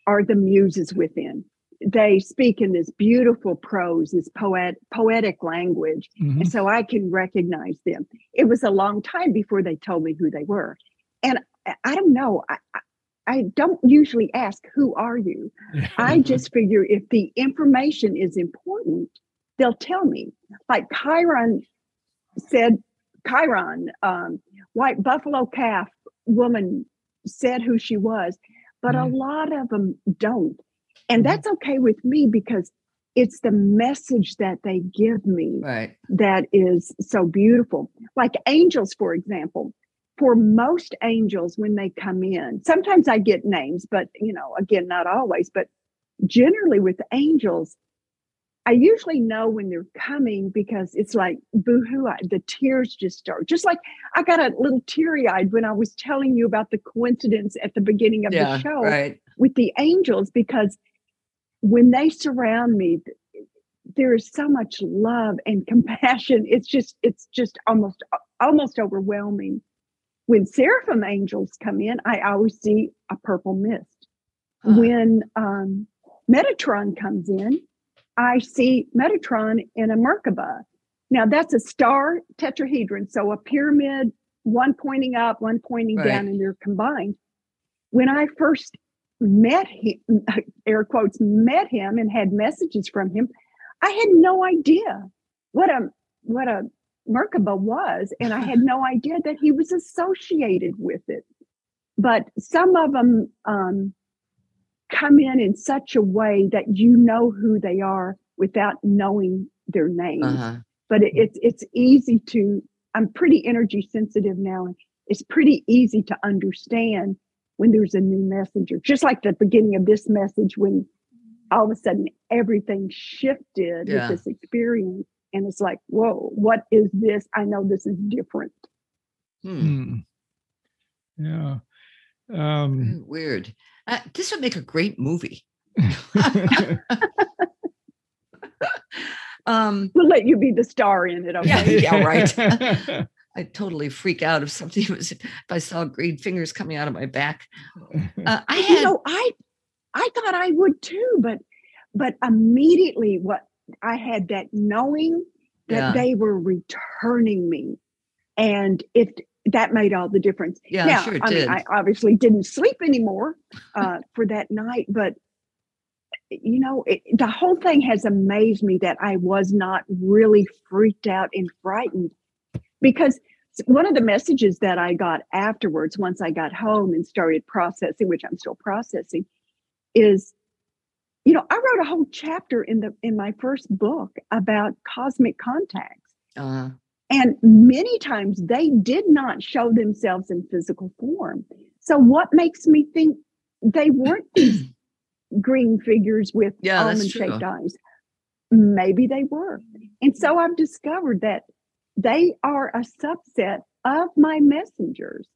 are the muses within. They speak in this beautiful prose, this poet, poetic language. Mm-hmm. And so I can recognize them. It was a long time before they told me who they were. And I don't know. I, I don't usually ask, Who are you? I just figure if the information is important, they'll tell me. Like Chiron said, Chiron, um, white buffalo calf woman said who she was, but mm. a lot of them don't. And mm. that's okay with me because it's the message that they give me right. that is so beautiful. Like angels, for example. For most angels, when they come in, sometimes I get names, but you know, again, not always, but generally with angels, I usually know when they're coming because it's like boohoo, the tears just start. Just like I got a little teary eyed when I was telling you about the coincidence at the beginning of yeah, the show right. with the angels, because when they surround me, there is so much love and compassion. It's just, it's just almost, almost overwhelming. When seraphim angels come in, I always see a purple mist. Huh. When um, Metatron comes in, I see Metatron in a Merkaba. Now that's a star tetrahedron, so a pyramid one pointing up, one pointing Right. down, and they're combined. When I first met him, air quotes, met him and had messages from him, I had no idea what a what a Merkaba was, and I had no idea that he was associated with it. But some of them um, come in in such a way that you know who they are without knowing their name. Uh-huh. but it, it's it's easy to i'm pretty energy sensitive now and it's pretty easy to understand when there's a new messenger just like the beginning of this message when all of a sudden everything shifted Yeah. with this experience and it's like whoa what is this i know this is different Hmm. Hmm. Yeah. Um, Weird. Uh, this would make a great movie. Um, we'll let you be the star in it okay Yeah, yeah, right. I totally freak out if something was if I saw green fingers coming out of my back. Uh, I you had know i i thought i would too but but immediately what i had that knowing that Yeah. they were returning me and it that made all the difference. Yeah, now sure it i did. mean i obviously didn't sleep anymore uh, for that night but you know it, the whole thing has amazed me that i was not really freaked out and frightened. Because one of the messages that i got afterwards once i got home and started processing which i'm still processing is you know i wrote a whole chapter in the in my first book about cosmic contacts. Uh, and many times they did not show themselves in physical form. So, what makes me think they weren't these green figures with Yeah, almond shaped eyes? Maybe they were. And so I've discovered that they are a subset of my messengers.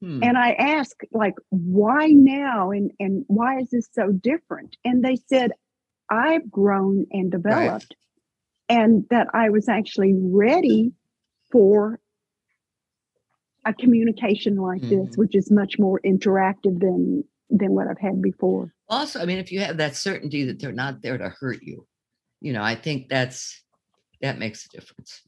hmm. And I ask, like, why now? And, and why is this so different? And they said, I've grown and developed, and that I was actually ready for a communication like this, Mhm. which is much more interactive than than what I've had before. also, I mean, if you have that certainty that they're not there to hurt you, you know, I think that's that makes a difference.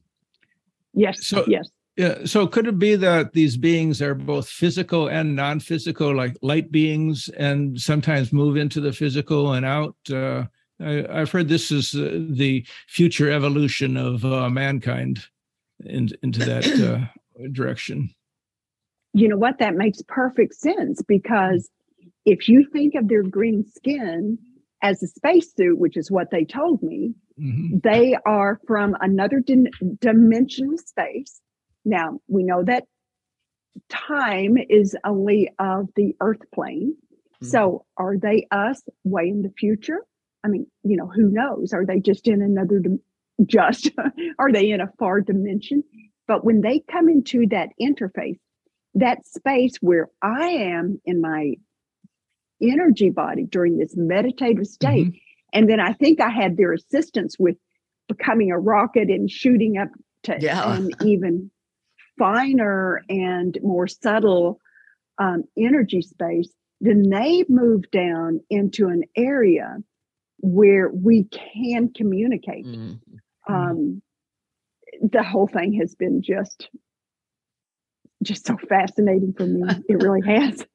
Yes, So- yes. Yeah. So could it be that these beings are both physical and non-physical, like light beings, and sometimes move into the physical and out? Uh, I, I've heard this is uh, the future evolution of uh, mankind in, into that uh, direction. You know what? That makes perfect sense because if you think of their green skin as a spacesuit, which is what they told me, Mhm. they are from another dim- dimensional space. Now, we know that time is only of the earth plane. Mhm. So, are they us way in the future? I mean, you know, who knows? Are they just in another, dim- just, are they in a far dimension? But when they come into that interface, that space where I am in my energy body during this meditative state, and then I think I had their assistance with becoming a rocket and shooting up to Yeah. an even finer and more subtle um, energy space. Then they moved down into an area where we can communicate. Mhm. Um, the whole thing has been just just so fascinating for me. It really has.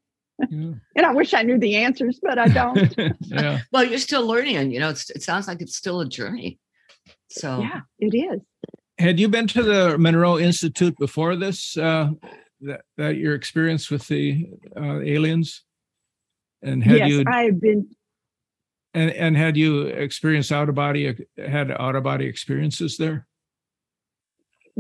Yeah. And I wish I knew the answers, but I don't. yeah. Well, you're still learning, you know, it's, it sounds like it's still a journey. So yeah, it is. Had you been to the Monroe Institute before this? Uh, that, that your experience with the uh, aliens, and had yes, you I've been and, and had you experienced out of body had out of body experiences there?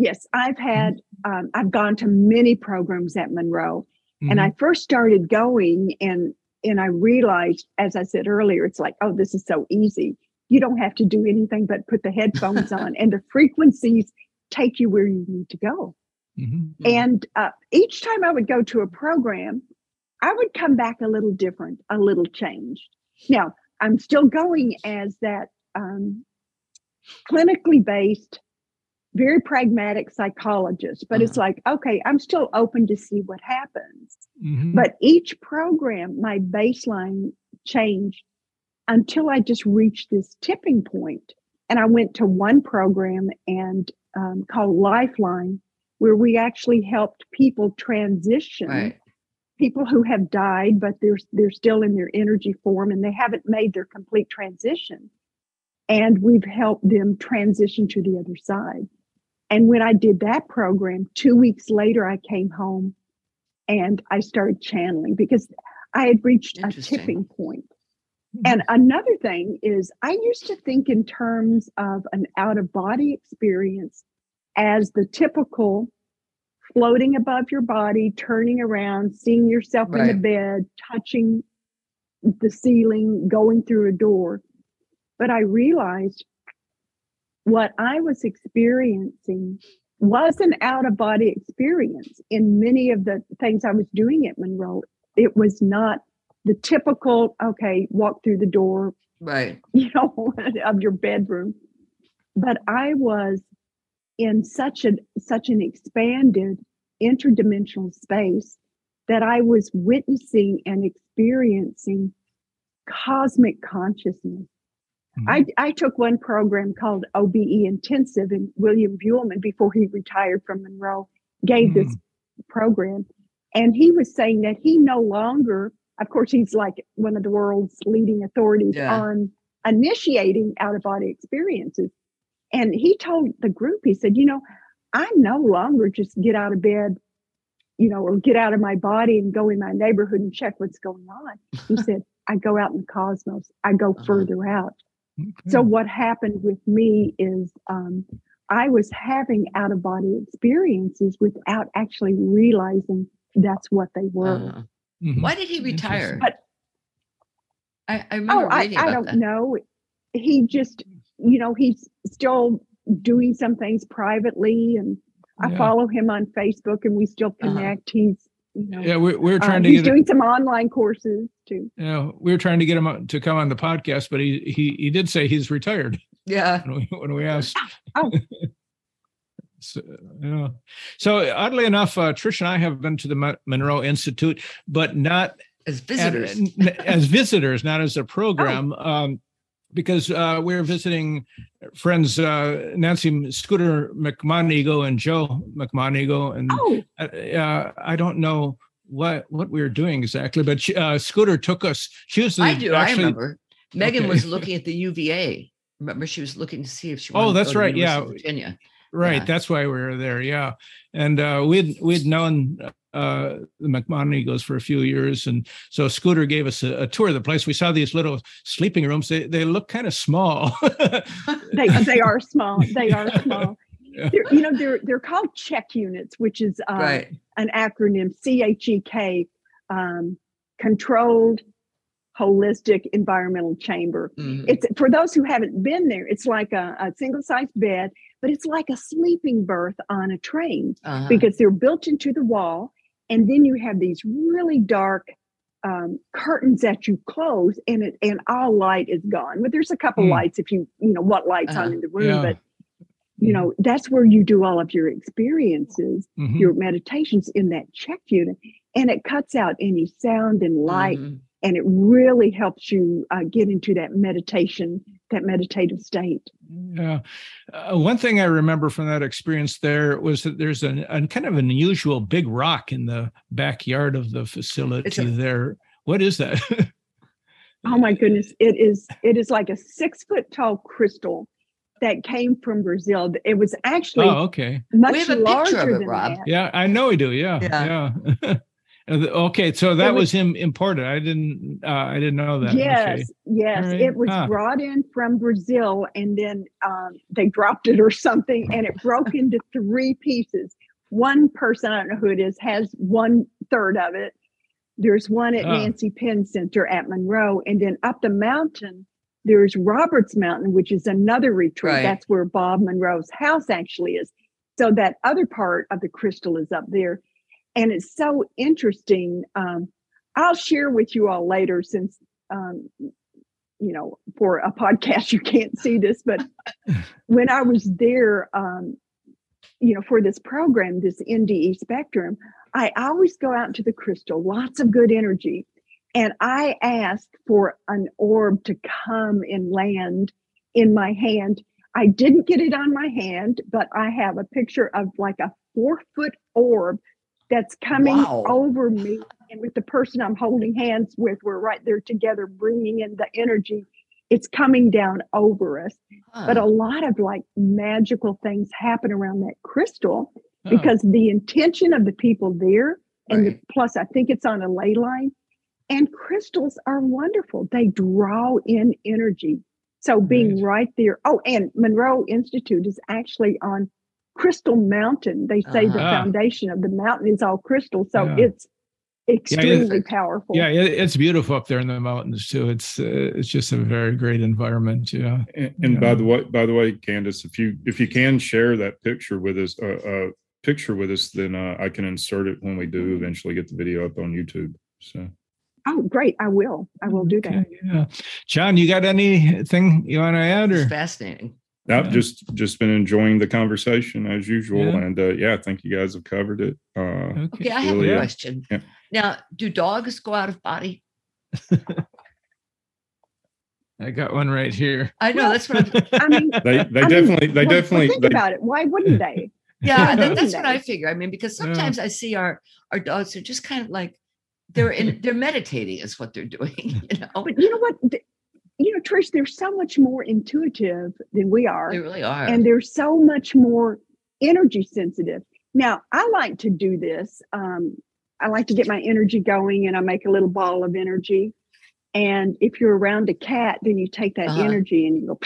yes, I've had um, I've gone to many programs at Monroe. Mm-hmm. And I first started going and and I realized, as I said earlier, it's like, oh, this is so easy. You don't have to do anything but put the headphones on, and the frequencies take you where you need to go. Mhm. Mhm. And uh, each time I would go to a program, I would come back a little different, a little changed. Now, I'm still going as that um, clinically based, very pragmatic psychologist, but it's like, okay, I'm still open to see what happens. Mhm. But each program, my baseline changed until I just reached this tipping point. And I went to one program and um, called Lifeline, where we actually helped people transition Right. People who have died but they're they're still in their energy form and they haven't made their complete transition. And we've helped them transition to the other side. And when i did that program 2 weeks later i came home and i started channeling because i had reached a tipping point. Hmm. And another thing is i used to think in terms of an out of body experience as the typical floating above your body, turning around, seeing yourself in the bed, touching the ceiling, going through a door. But I realized what I was experiencing was an out of body experience in many of the things I was doing at Monroe. It was not the typical, okay, walk through the door, Right. you know, of your bedroom. But I was in such an such an expanded interdimensional space that I was witnessing and experiencing cosmic consciousness. Mm-hmm. I, I took one program called OBE Intensive, and William Buhlman, before he retired from Monroe, gave this mm-hmm. program. And he was saying that he no longer, of course, he's like one of the world's leading authorities Yeah. on initiating out of body experiences. And he told the group, he said, you know, I no longer just get out of bed, you know, or get out of my body and go in my neighborhood and check what's going on. He said, I go out in the cosmos, I go Uh-huh. further out. So what happened with me is um, I was having out of body experiences without actually realizing that's what they were. Uh, Mhm. why did he retire? But- I, I remember oh, I, reading I about don't that. know. He just, you know, he's still doing some things privately, and I Yeah. follow him on Facebook, and we still Uh-huh. connect. He's, you know, Yeah, we, we were uh, trying to he's get doing some online courses too. you know, we were trying to get him to come on the podcast, but he he he did say he's retired Yeah. when we, when we asked. Oh. So, yeah. so oddly enough, uh, Trish and I have been to the Monroe Institute, but not As visitors. n- as visitors, not as a Oh. program, um, because uh, we're visiting friends uh, Nancy Scooter McMoneagle and Joe McMoneagle, and Oh, uh, uh, I don't know what what we were doing exactly, but she, uh, Scooter took us. She was the, I do. I remember. Megan Okay. was looking at the UVA. Remember, she was looking to see if she. Oh, that's go right, yeah. Virginia. Right, Yeah. that's why we were there. Yeah, and uh, we'd we'd known uh, the McMoneagles for a few years, and so Scooter gave us a, a tour of the place. We saw these little sleeping rooms. They they look kind of small. they they are small. They are small. Yeah. They're, you know, they're they're called CHEC units, which is uh, right. an acronym CHEC, um, Controlled Holistic Environmental Chamber. Mhm. It's for those who haven't been there. It's like a, a single size bed, but it's like a sleeping berth on a train Uh-huh. because they're built into the wall, and then you have these really dark um, curtains that you close, and it and all light is gone. But there's a couple Hmm. lights if you you know what lights Uh-huh. on in the room, Yeah. but you know that's where you do all of your experiences Mhm. your meditations in that CHEC unit and it cuts out any sound and light Mhm. And it really helps you uh, get into that meditation that meditative state Yeah. Uh, one thing I remember from that experience there was that there's an, a kind of an unusual big rock in the backyard of the facility a- there. What is that? oh my goodness it is it is like a six foot tall crystal that came from brazil it was actually oh, okay. much We have a picture larger of it, than Rob. that. Yeah, I know we do. Yeah, Yeah. yeah. Uh, the- okay, so that was- was him imported. I didn't. Uh, I didn't know that. Yes, Okay. yes. All right. It was Ah. brought in from Brazil and then um, they dropped it or something and it broke into three pieces. One person, I don't know who it is, has one third of it. There's one at Ah. Nancy Penn Center at Monroe. And then up the mountain, there's Roberts Mountain, which is another retreat. Right. That's where Bob Monroe's house actually is. So that other part of the crystal is up there. And it's so interesting. Um, I'll share with you all later since um, you know, for a podcast, you can't see this, but when I was there, um, you know, for this program, this NDE spectrum, I always go out into the crystal, lots of good energy. And I asked for an orb to come and land in my hand. I didn't get it on my hand, but I have a picture of like a four foot orb that's coming Wow. over me. And with the person I'm holding hands with, we're right there together, bringing in the energy. It's coming down over us. But a lot of like magical things happen around that crystal Oh, because the intention of the people there, and the, plus I think it's on a ley line, and crystals are wonderful. They draw in energy. So being right there. Oh, and Monroe Institute is actually on Crystal Mountain. They say the Uh-huh. foundation of the mountain is all crystal. So Yeah. it's extremely powerful. yeah, it, it's beautiful up there in the mountains too. It's uh, it's just a very great environment. Yeah. And, and Yeah. by the way, by the way, Candace, if you if you can share that picture with us, uh, uh picture with us, then uh, I can insert it when we do eventually get the video up on YouTube. So Oh, great. I will. I will do that. Okay, yeah. John, you got anything you want to add or? It's fascinating. I've Yeah. just just been enjoying the conversation as usual, Yeah. and uh, yeah, I think you guys have covered it. Uh, Okay, I have Really, a question. Yeah. Now, do dogs go out of body? I got one right here. I know that's what I'm. I mean, they they I mean, definitely they well, well, definitely think they, about it. Why wouldn't they? Yeah, that, that's what I figure. I mean, because Yeah. sometimes I see our our dogs are just kind of like they're in they're meditating is what they're doing. You know, But you know what? You know, Trish, they're so much more intuitive than we are. they really are. and they're so much more energy sensitive. Now, I like to do this. Um, I like to get my energy going and I make a little ball of energy. And if you're around a cat, then you take that Uh-huh. energy and you go,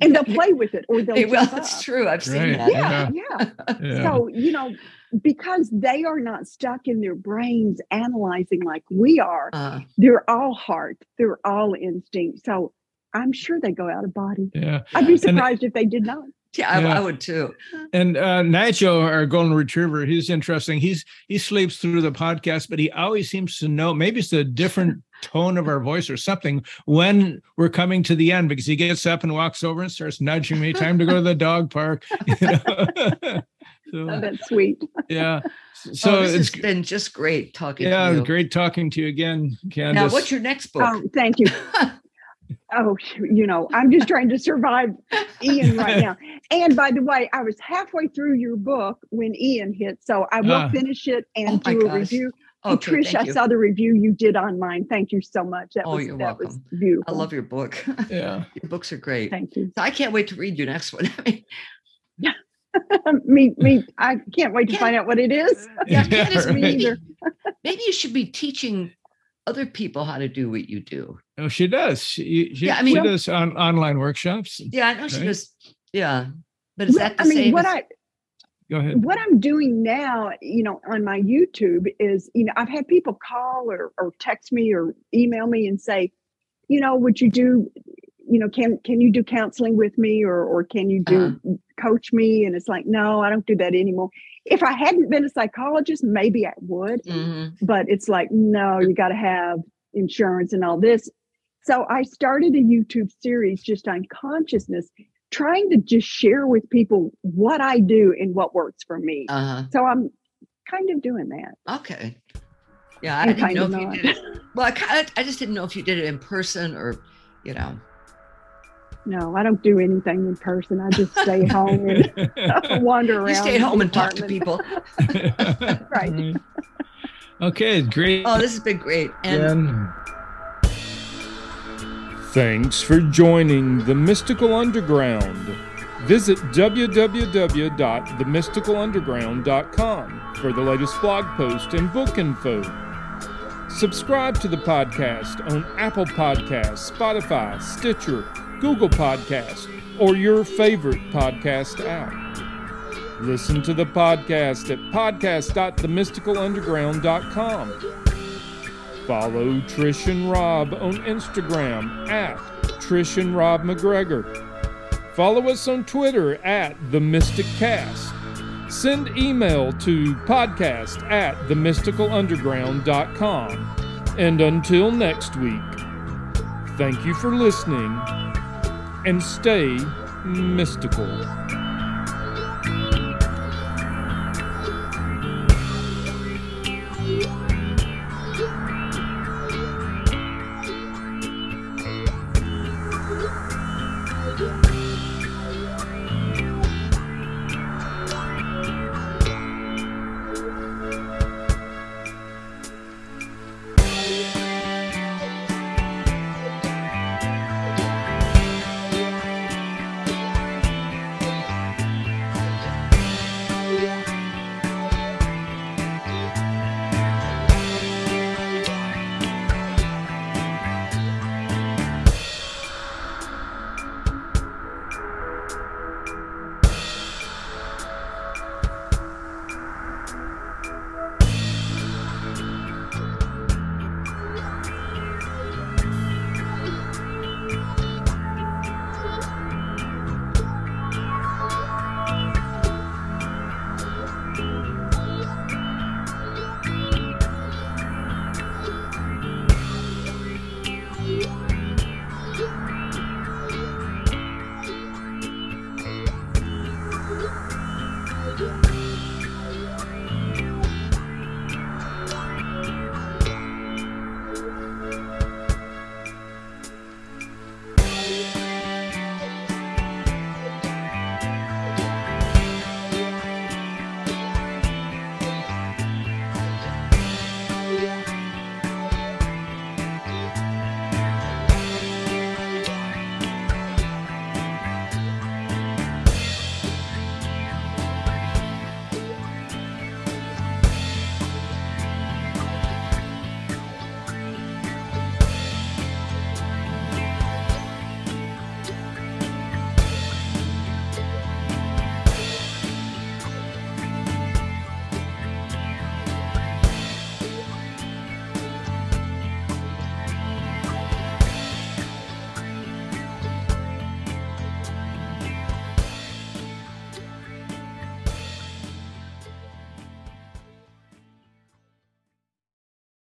and they'll play with it or they'll Hey, well, jump that's up. true. I've seen Right. that. Yeah, yeah. Yeah. So, you know, because they are not stuck in their brains analyzing like we are, Uh, they're all heart, they're all instinct. So I'm sure they go out of body. yeah. I'd be Yeah. surprised if they did not. Yeah, I, Yeah. I would too. And uh, Nigel, our golden retriever, he's interesting. He's he sleeps through the podcast, but he always seems to know. Maybe it's a different tone of our voice or something when we're coming to the end because he gets up and walks over and starts nudging me. Time to go to the dog park. You know? Oh, that's sweet. yeah. So So Oh, this it's has been just great talking yeah, to you. great talking to you again, Candace. Now, what's your next book? Oh, thank you. Oh, you know, I'm just trying to survive Ian right now. And by the way, I was halfway through your book when Ian hit, so I will Ah. finish it and Oh do a gosh. review. And okay, Trish, I you. saw the review you did on mine. Thank you so much. That Oh, was you're that was welcome. beautiful. I love your book. yeah. your books are great. Thank you. So I can't wait to read your next one. I mean, me, me. I can't wait to Can't- find out what it is. yeah, Yeah, right. Maybe, maybe you should be teaching other people how to do what you do. Oh, she does. She, she, Yeah, I she mean- does on, online workshops. Yeah, I know she does. Yeah, but is Well, that the I mean, same? what as- I Go ahead. what I'm doing now, you know, on my YouTube is, you know, I've had people call or, or text me or email me and say, you know, would you do, you know, can can you do counseling with me or or can you do uh-huh. Coach me? And it's like, no, I don't do that anymore. If I hadn't been a psychologist, maybe I would, Mhm. but it's like, no, you got to have insurance and all this. So I started a YouTube series just on consciousness, trying to just share with people what I do and what works for me. Uh-huh. So I'm kind of doing that. Okay. Yeah, I And didn't know if kind you did it. Well, I, I just didn't know if you did it in person or, you know. No, I don't do anything in person. I just stay home and wander around. You stay at home and talk to apartment. people. Right. Mm-hmm. Okay, great. Oh, this has been great. And Jen. Thanks for joining the Mystical Underground. Visit www.themysticalunderground.com for the latest blog post and book info. Subscribe to the podcast on Apple Podcasts, Spotify, Stitcher, Google Podcasts, or your favorite podcast app. Listen to the podcast at podcast.themysticalunderground.com. Follow Trish and Rob on Instagram at Trish and Rob MacGregor. Follow us on Twitter at The Mystic Cast. Send email to podcast at themysticalunderground.com. And until next week, thank you for listening and stay mystical.